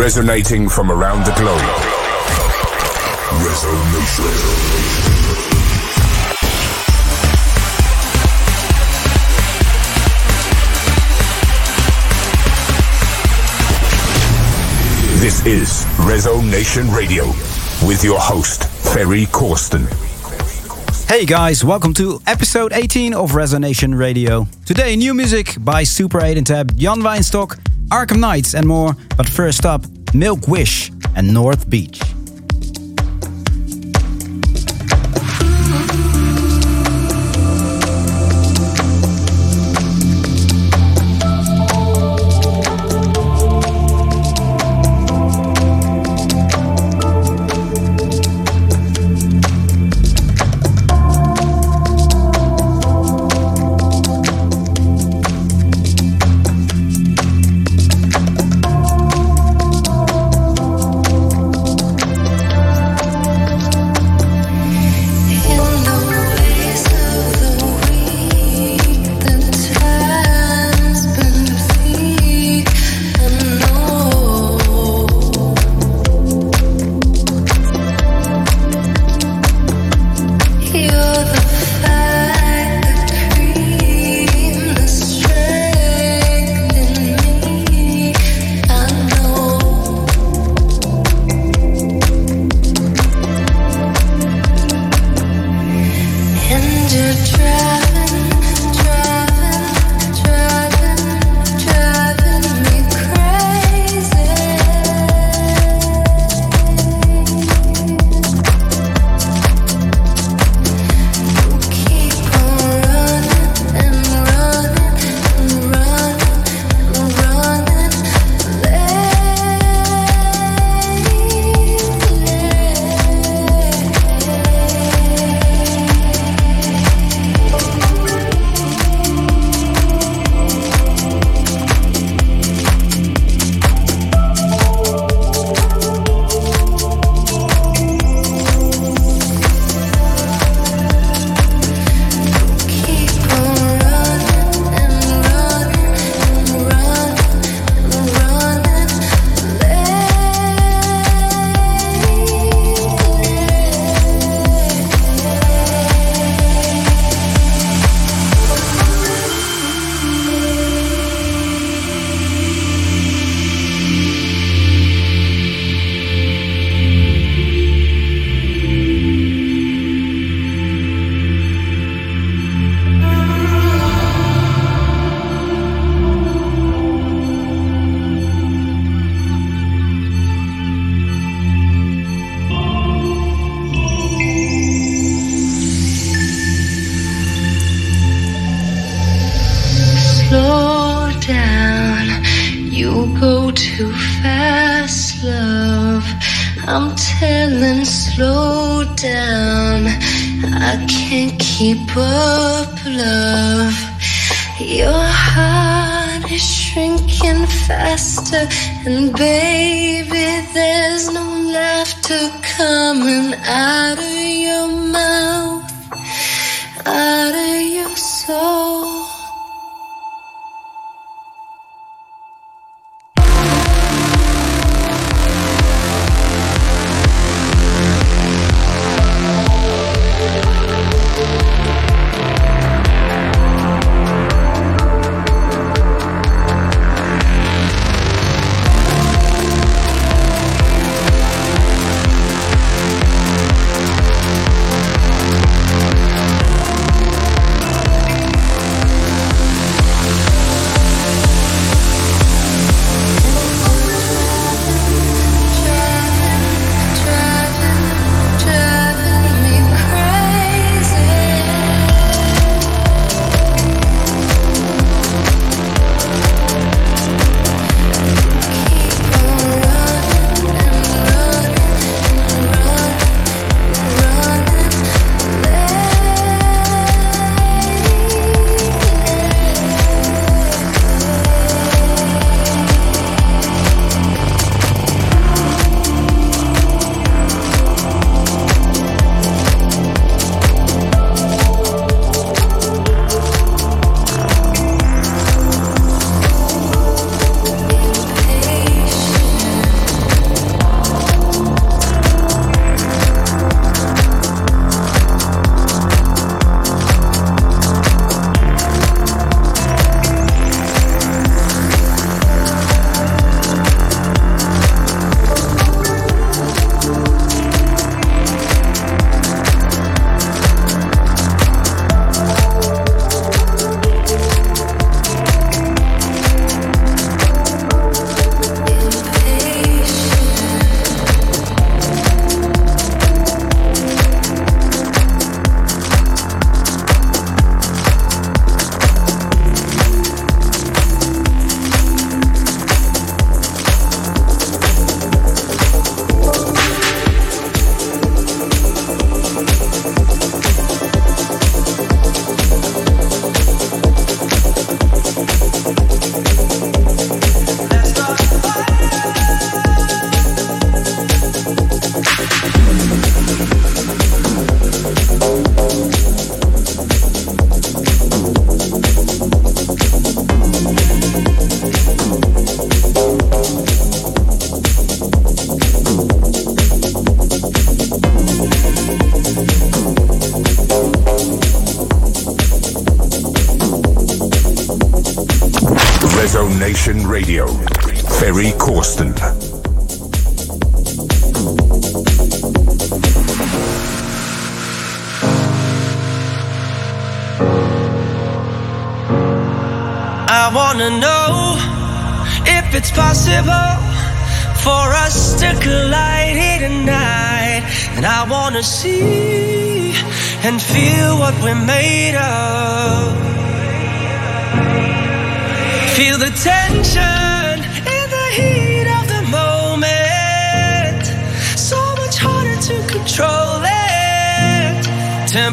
Resonating from around the globe. Resonation. This is Resonation Radio with your host, Ferry Corsten. Hey guys, welcome to episode 18 of Resonation Radio. Today, new music by Super 8 and Tab, Jan Weinstock, Arkham Knights, and more. But first up, Milk Wish and North Beach.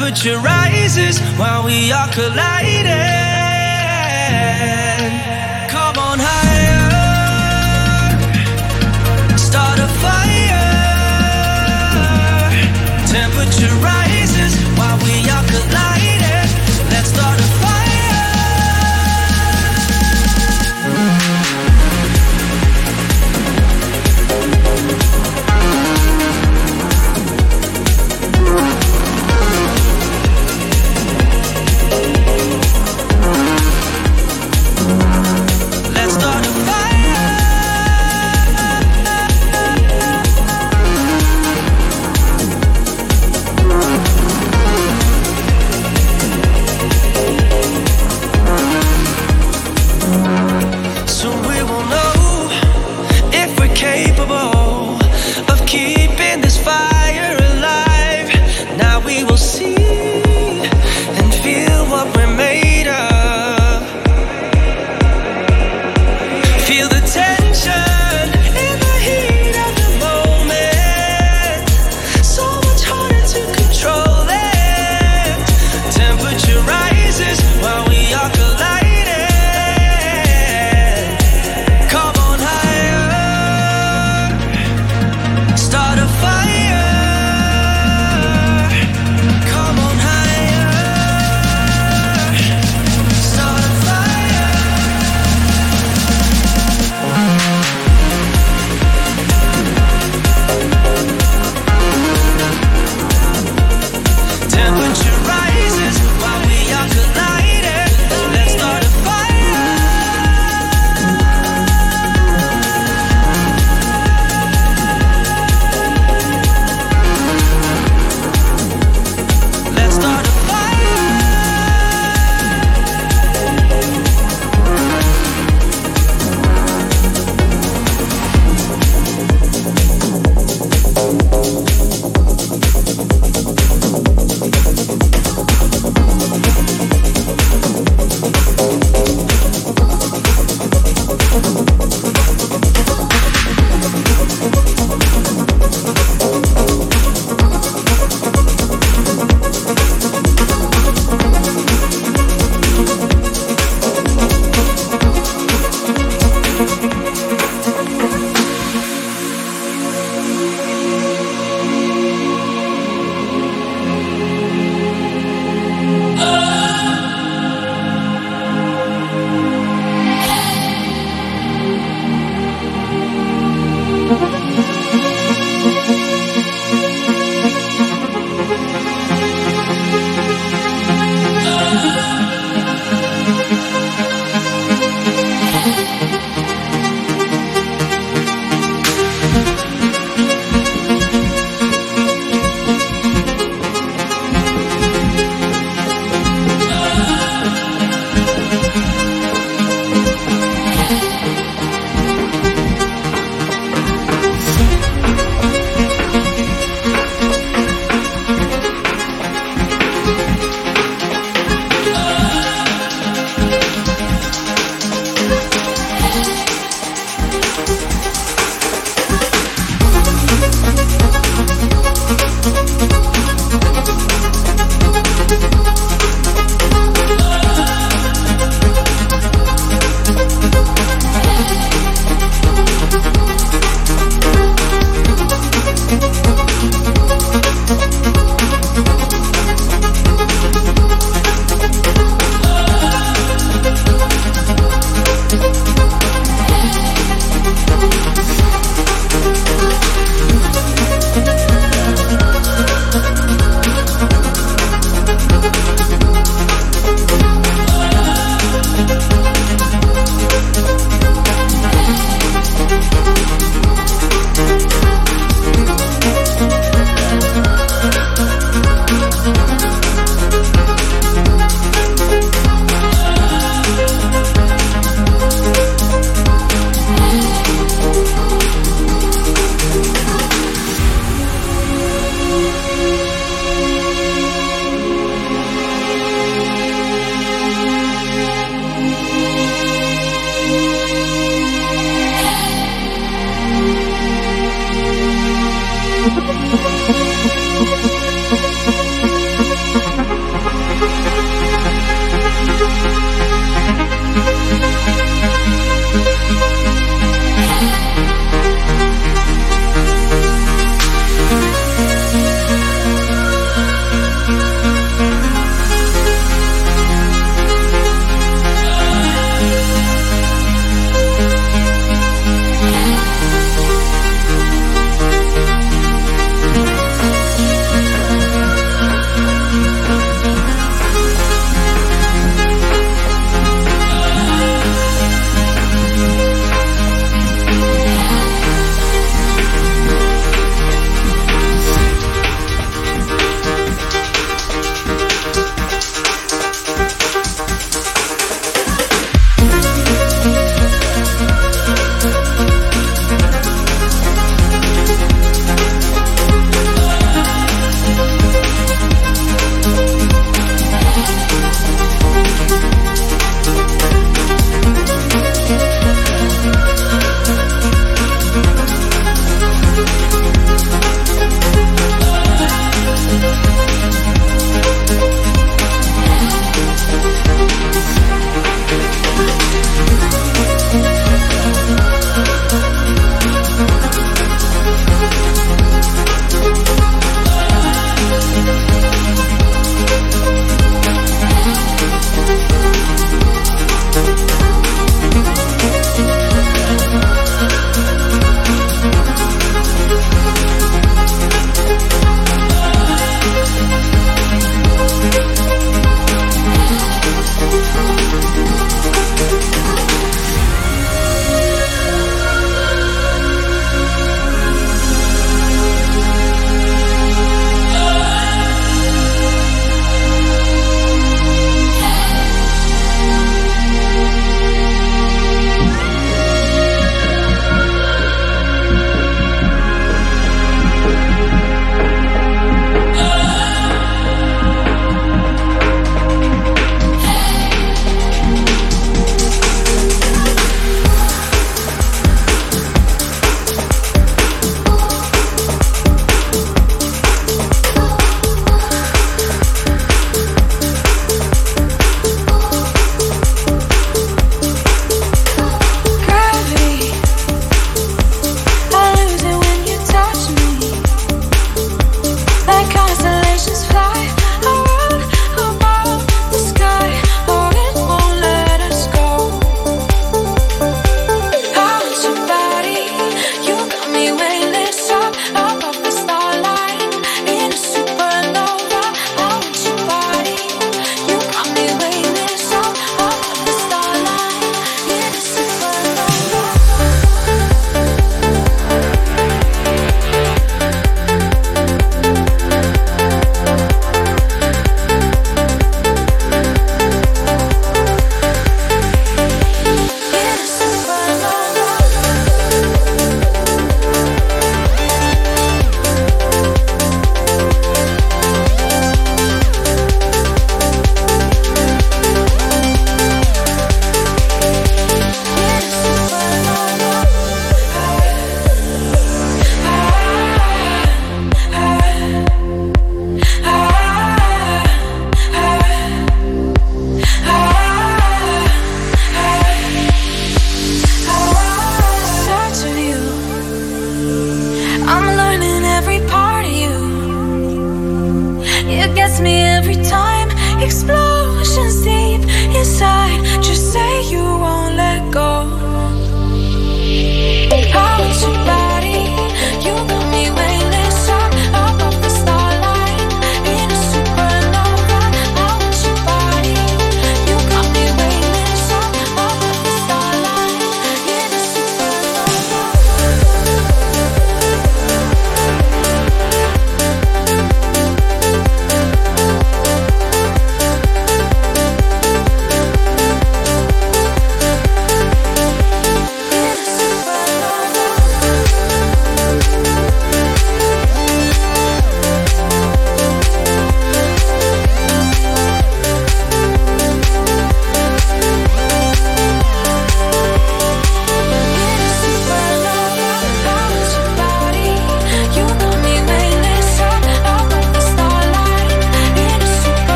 temperature rises while we are colliding. Come on higher, start a fire. Temperature rises while we are colliding.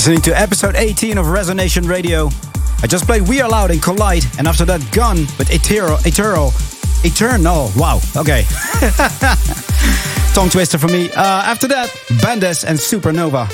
Listening to episode 18 of Resonation Radio. I just played We Are Loud and Collide, and after that, Gun with Etero, Etero, Eternal. Wow, okay. Tongue twister for me. Uh, after that, Bandes and Supernova.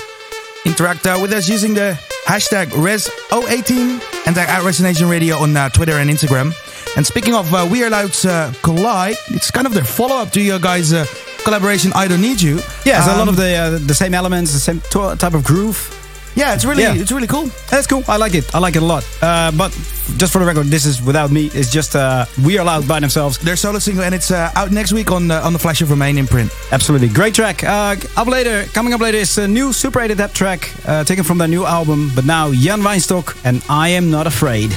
Interact uh, with us using the hashtag Res018 and tag at Resonation Radio on uh, Twitter and Instagram. And speaking of uh, We Are Loud's uh, Collide, it's kind of their follow up to your guys' uh, collaboration I Don't Need You. Yeah, um, a lot of the uh, the same elements, the same type of groove. Yeah, it's really yeah. it's really cool. That's cool. I like it. I like it a lot. Uh, but just for the record, this is without me. It's just uh, We Are Loud by themselves. Their solo single, and it's uh, out next week on uh, on the Flash of Remain imprint. Absolutely, great track. Uh, up later, coming up later is a new Super 8 and Tab track uh, taken from their new album. But now Jan Weinstock and I am not afraid.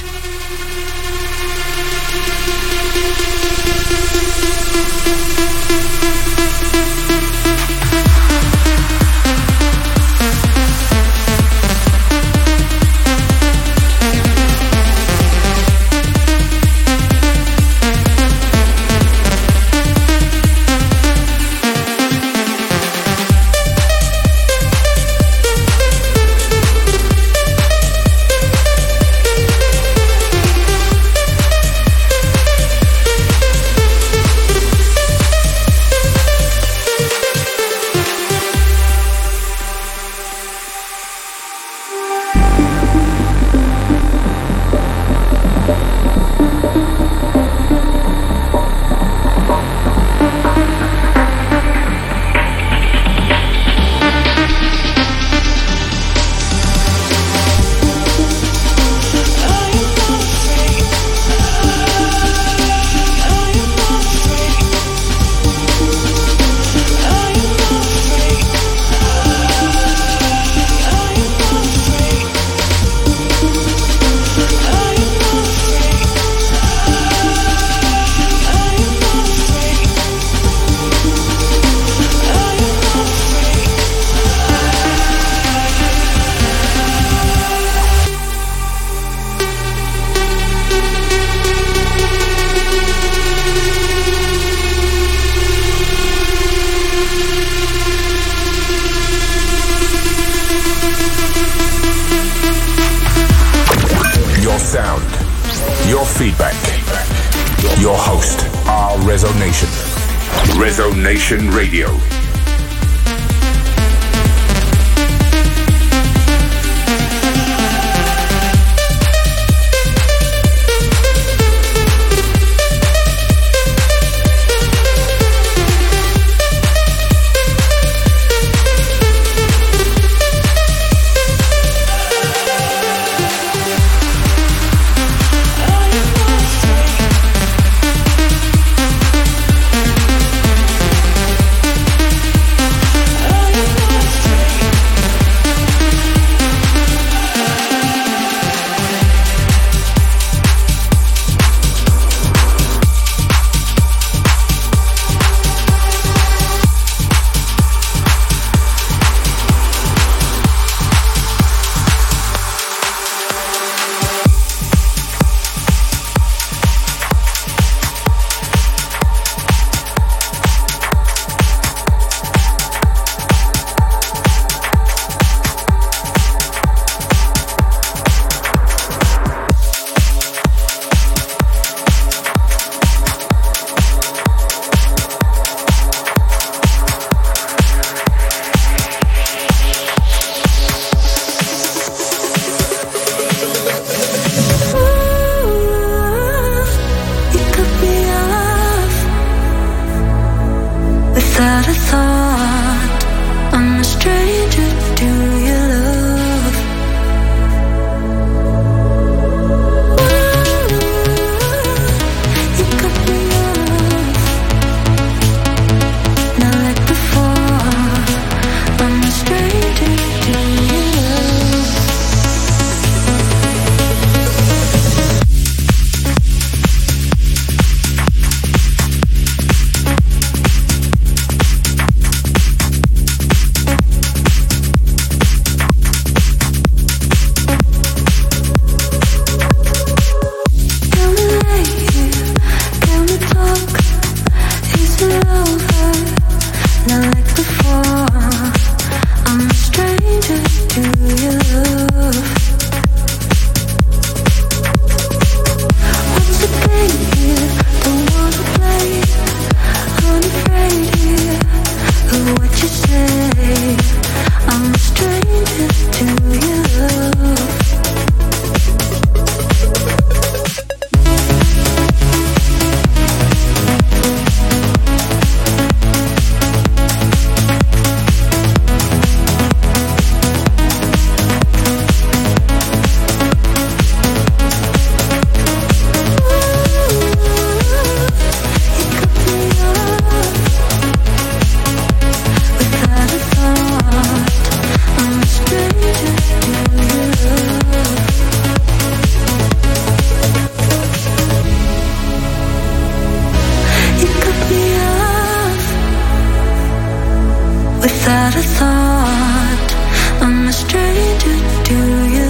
Action Radio. Without a thought. I'm a stranger to your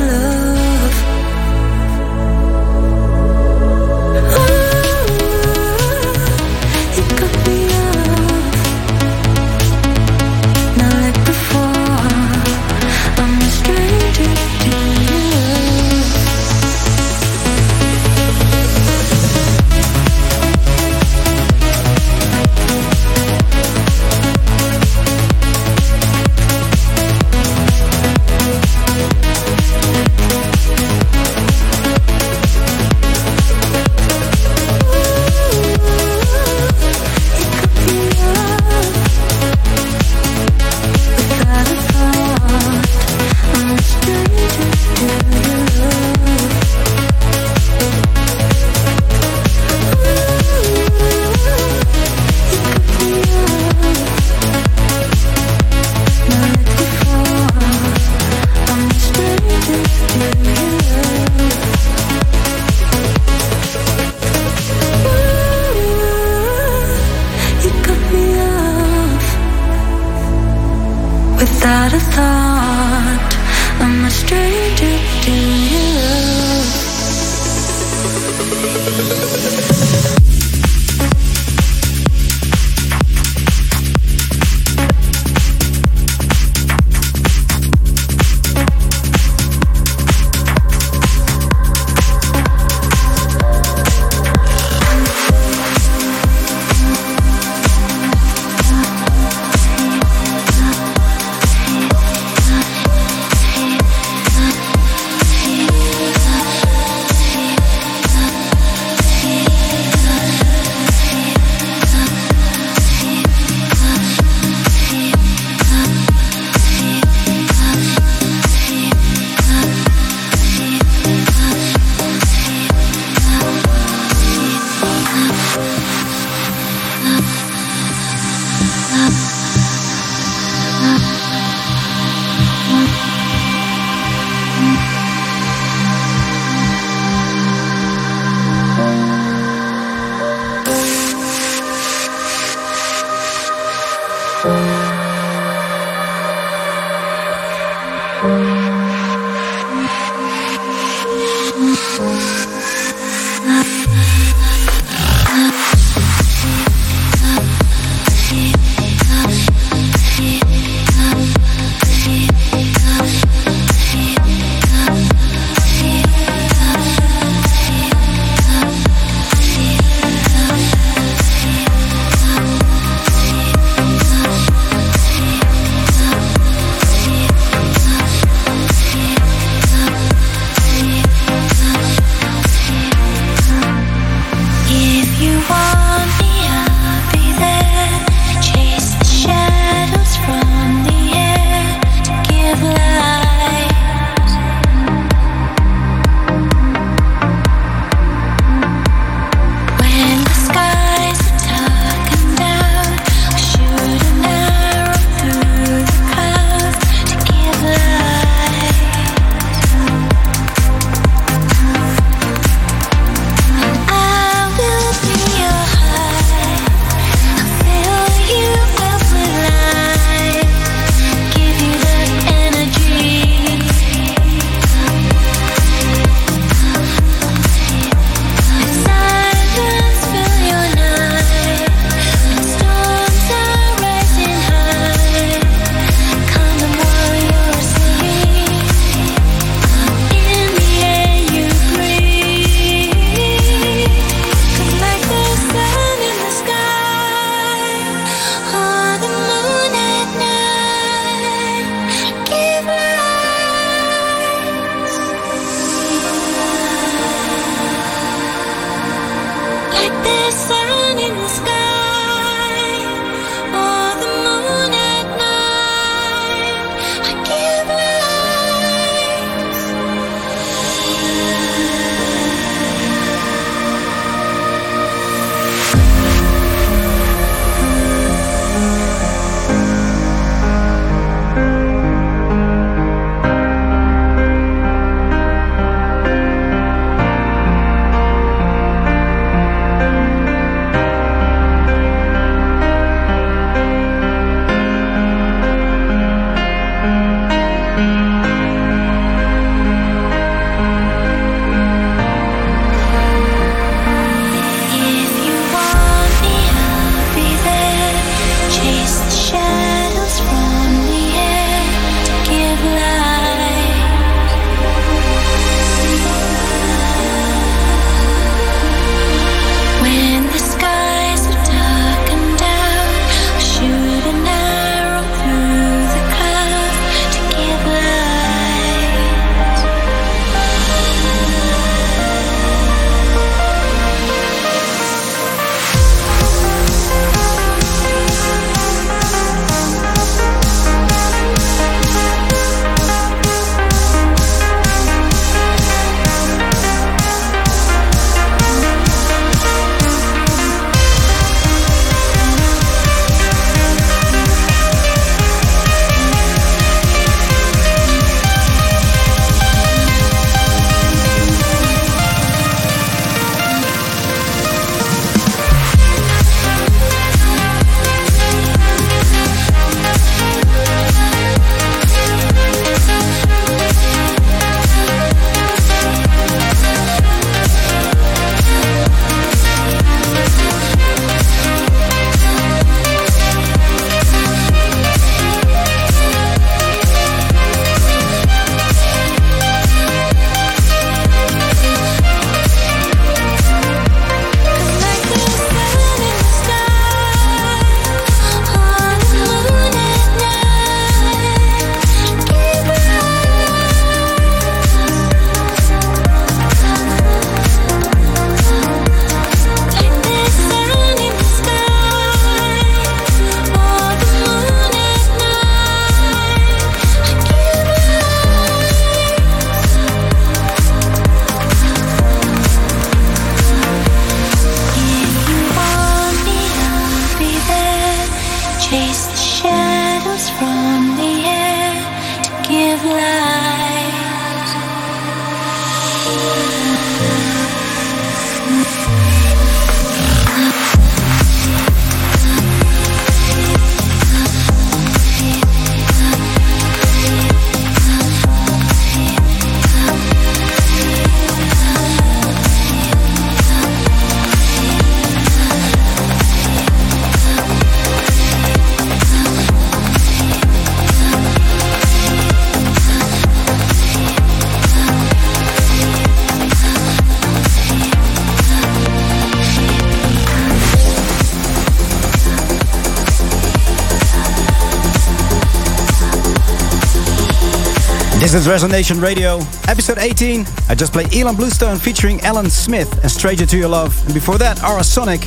This is Resonation Radio, episode 18. I just played Ilan Bluestone featuring Alan Smith and Stranger to Your Love. And before that, Ara Sonic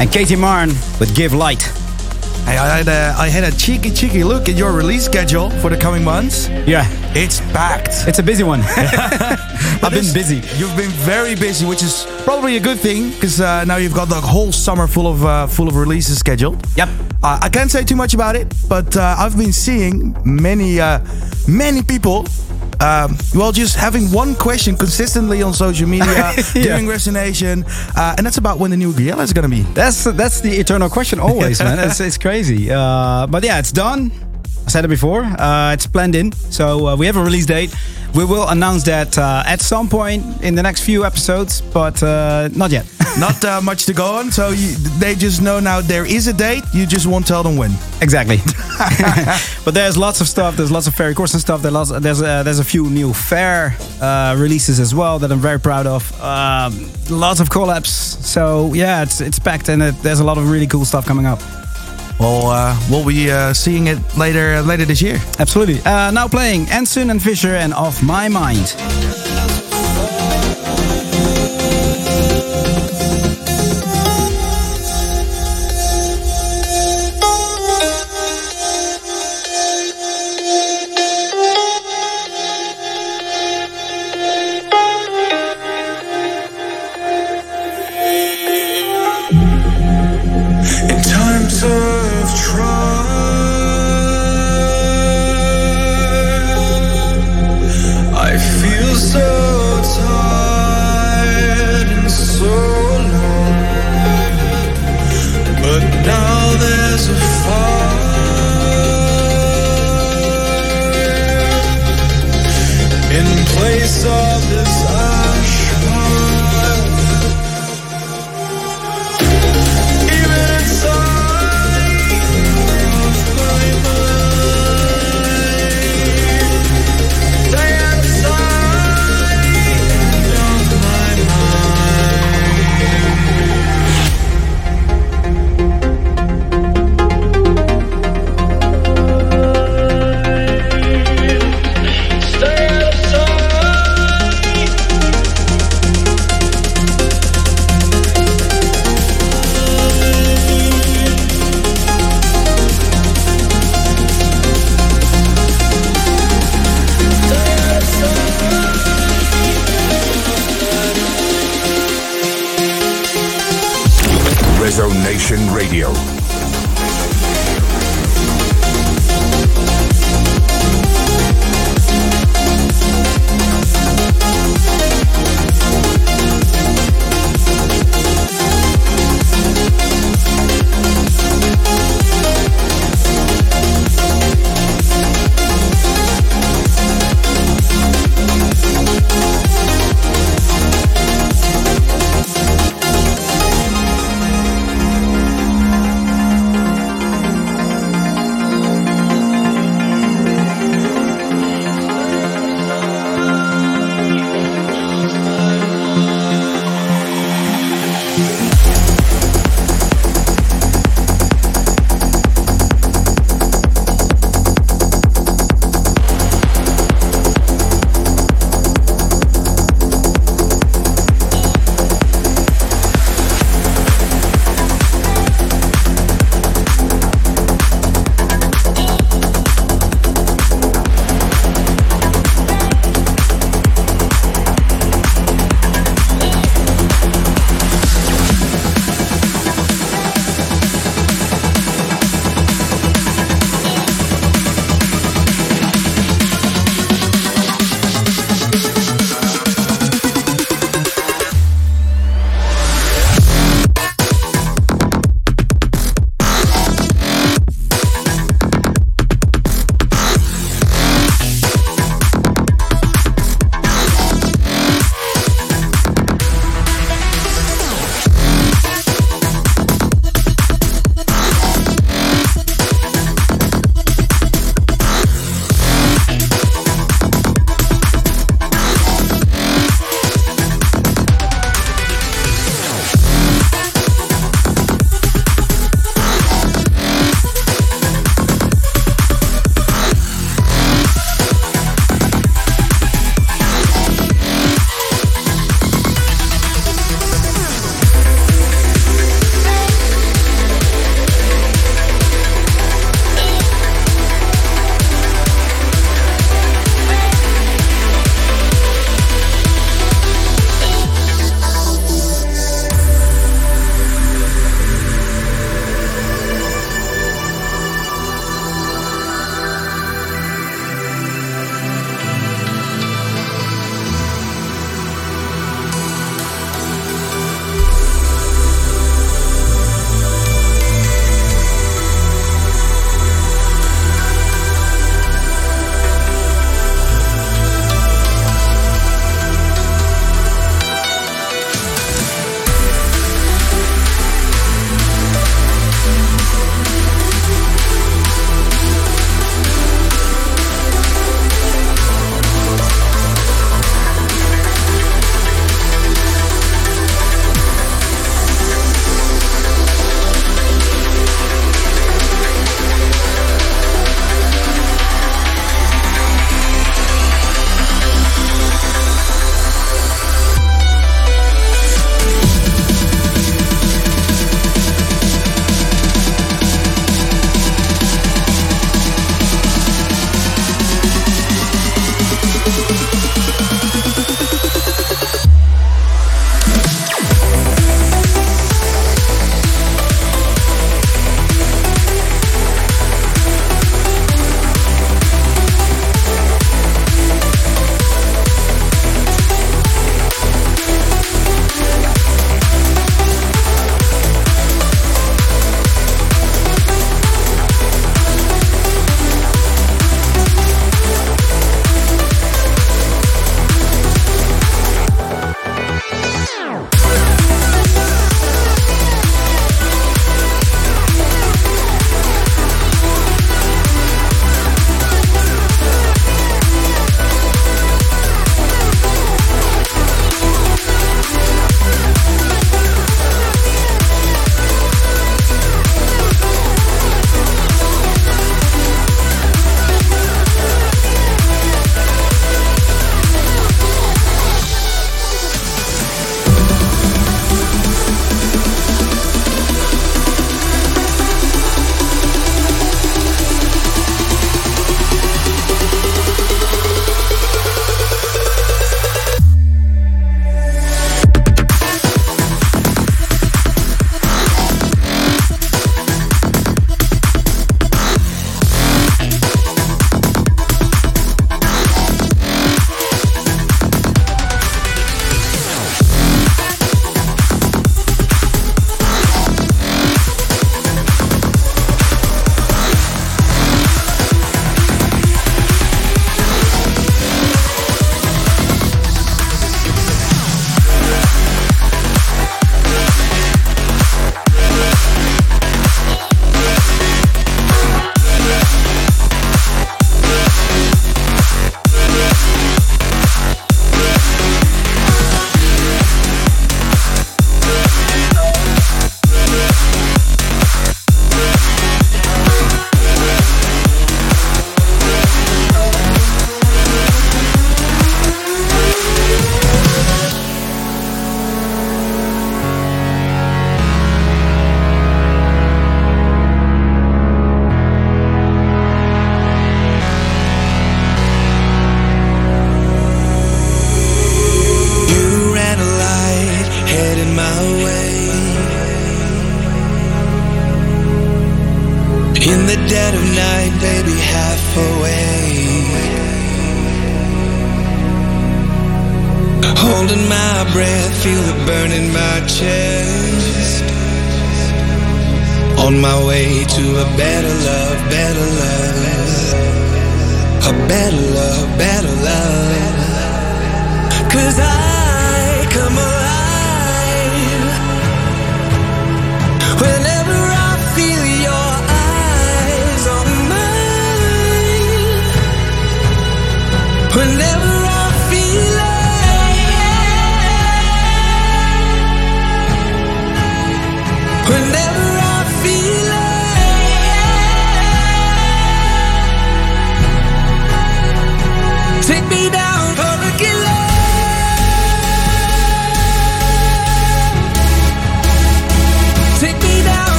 and Katie Marn with Give Light. Hey, I had, a, I had a cheeky, cheeky look at your release schedule for the coming months. Yeah. It's packed. It's a busy one. I've been busy. You've been very busy, which is probably a good thing because uh, now you've got the whole summer full of uh, full of releases scheduled. Yep. Uh, I can't say too much about it, but uh, I've been seeing many uh, many people. Um, well, just having one question consistently on social media Yeah. during Resonation, uh, and that's about when the new Gouryella is gonna be. That's that's the eternal question always, man. It's, it's crazy. Uh, but yeah, it's done. I said it before. Uh, it's planned in. So uh, we have a release date. We will announce that uh, at some point in the next few episodes, but uh, not yet. Not uh, much to go on, so you, they just know now there is a date. You just won't tell them when. exactly. but there's lots of stuff. There's lots of Fairy and stuff. There's lots, there's uh, there's a few new fair uh, releases as well that I'm very proud of. Um, lots of collabs. So yeah, it's it's packed and it, there's a lot of really cool stuff coming up. Well, uh, we'll uh, seeing it later later this year. Absolutely. Uh, now playing Anson and Fisher and Off My Mind.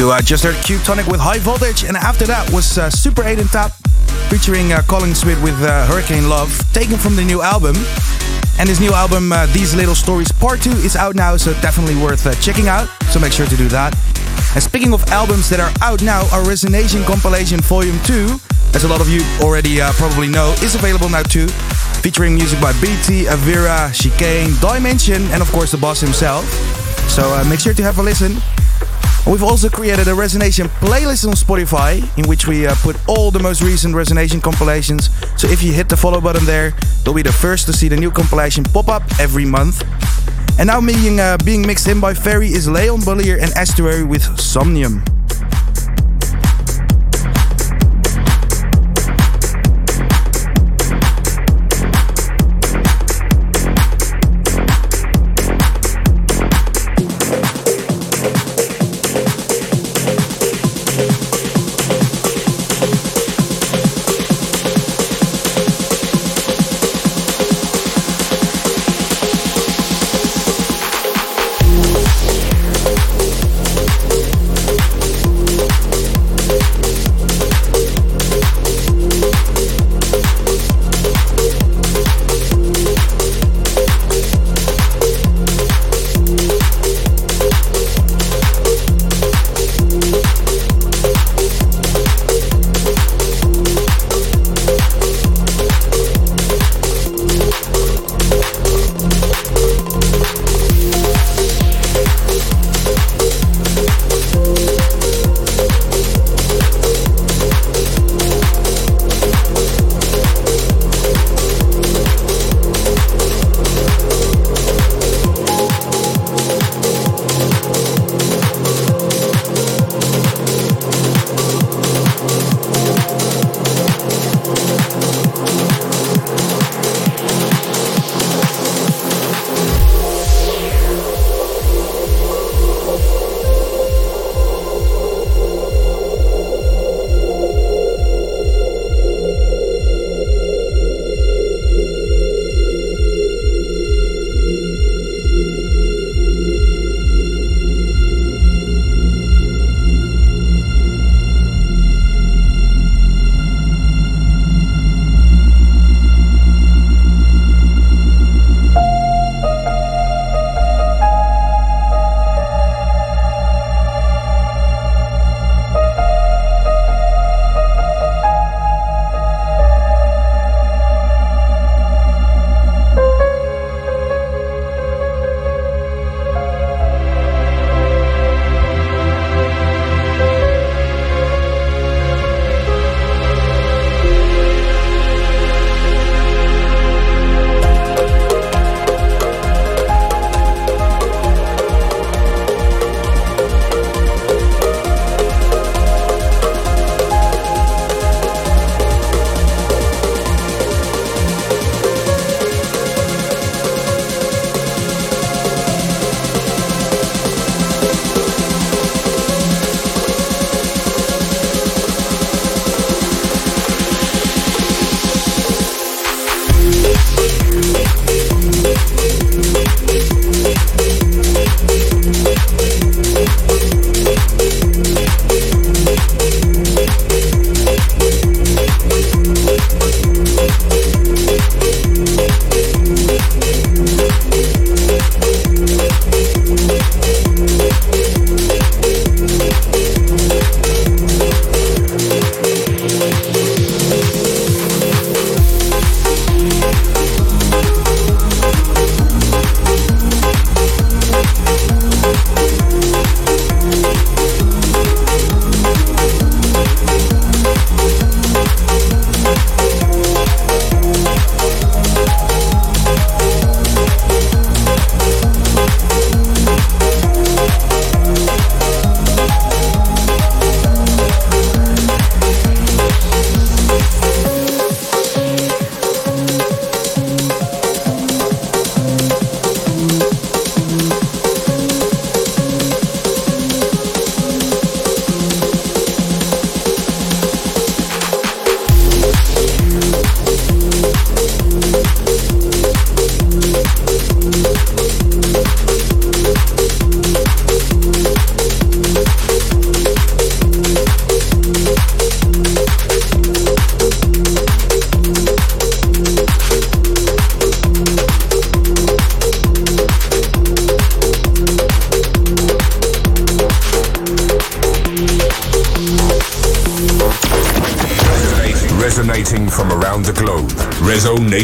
You uh, just heard Cube Tonic with High Voltage, and after that was uh, Super 8 and Tab featuring uh, Colin Sweet with uh, Hurricane Love, taken from the new album. And his new album, uh, These Little Stories Part 2, is out now, so definitely worth uh, checking out. So make sure to do that. And speaking of albums that are out now, our Resonation compilation Volume 2, as a lot of you already probably know, is available now too. Featuring music by BT, Avira, Chicane, Dimension, and of course the boss himself. So uh, make sure to have a listen. We've also created a Resonation playlist on Spotify in which we uh, put all the most recent Resonation compilations. So if you hit the follow button there, you'll be the first to see the new compilation pop up every month. And now being, uh, being mixed in by Ferry is Leon Bolier and Estuary with Somnium.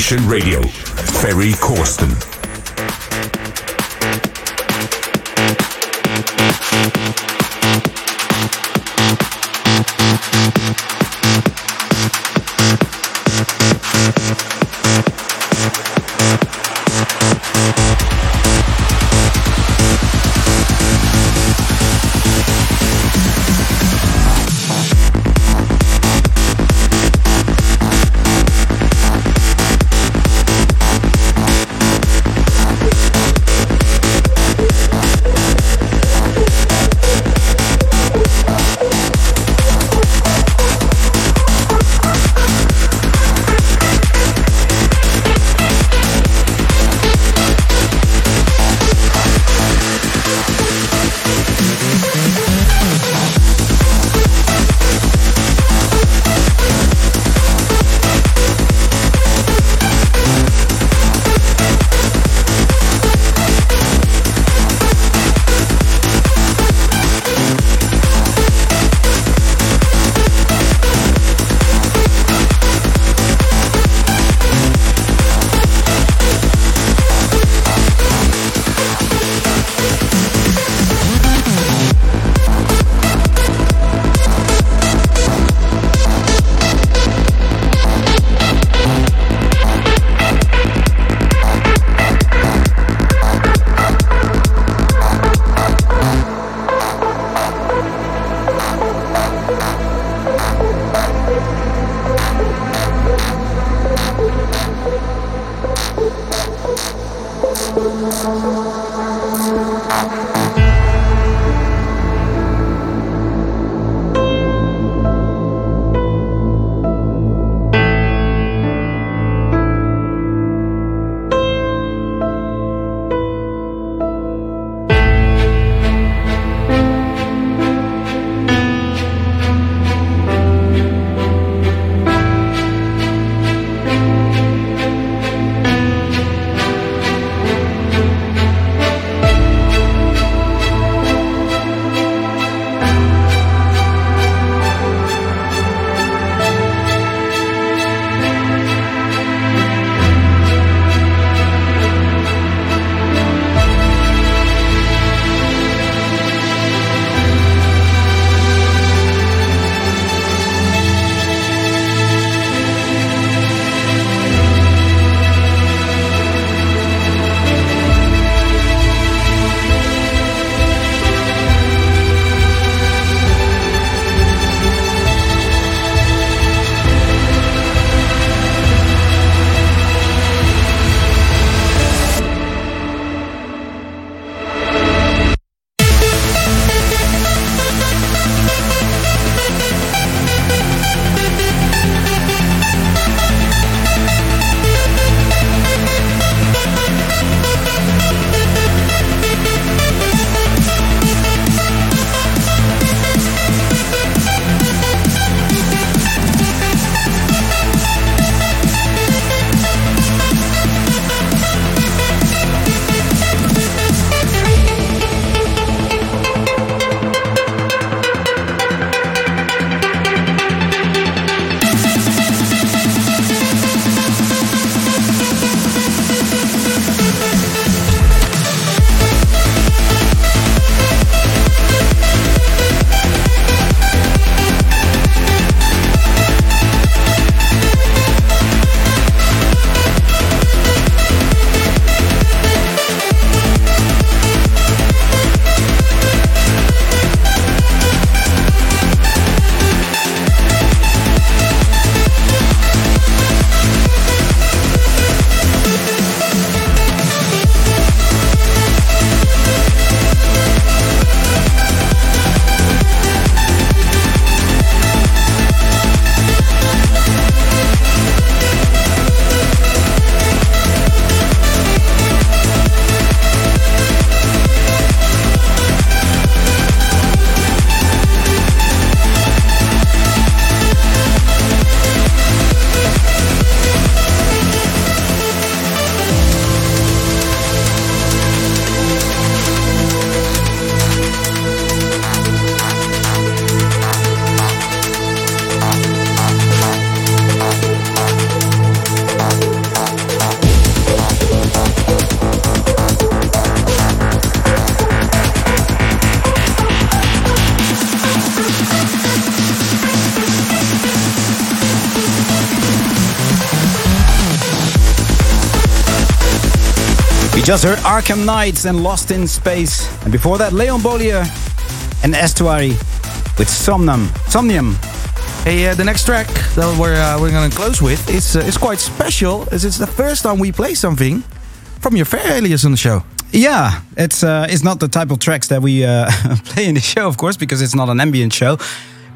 Nation Radio. Just heard Arkham Knights and Lost in Space. And before that, Leon Bolier and Estuary with Somnum. Somnium. Hey, uh, the next track that we're, uh, we're going to close with is, uh, is quite special as it's the first time we play something from your fair alias on the show. Yeah, it's uh, it's not the type of tracks that we uh, play in the show, of course, because it's not an ambient show.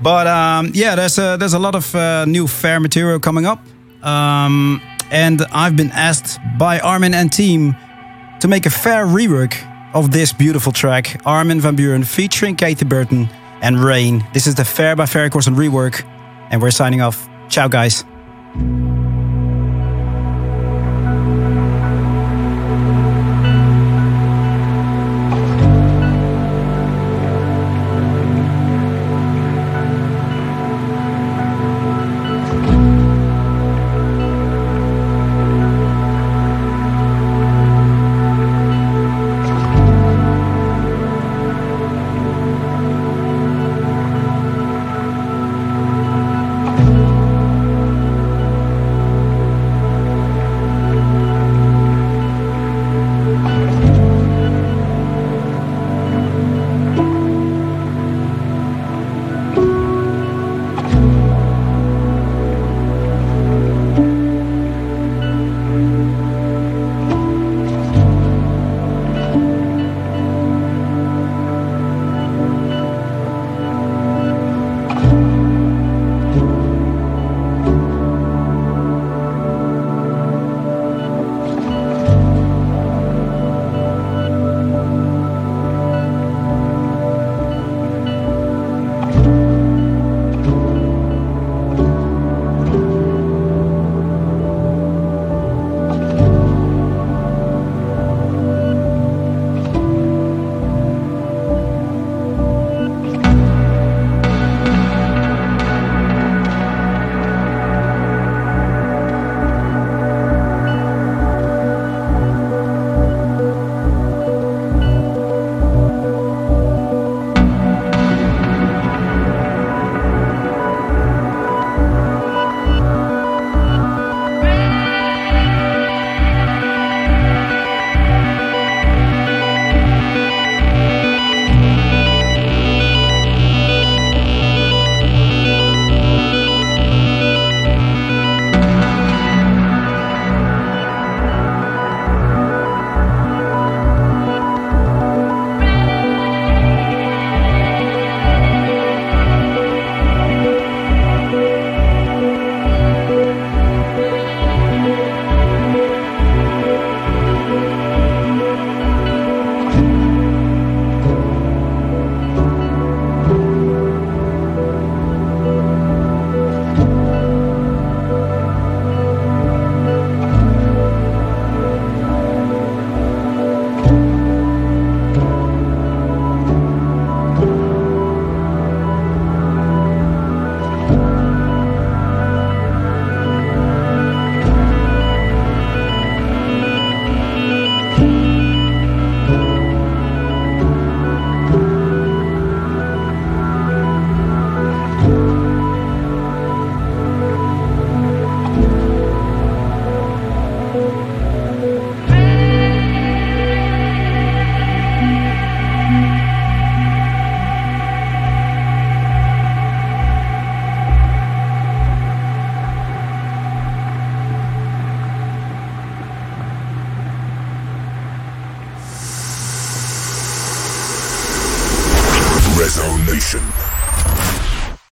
But um, yeah, there's a, there's a lot of uh, new fair material coming up, um, and I've been asked by Armin and team to make a fair rework of this beautiful track, Armin van Buuren featuring Cathy Burton and Rain. This is the Fair by Ferry Corsten rework, and we're signing off. Ciao, guys.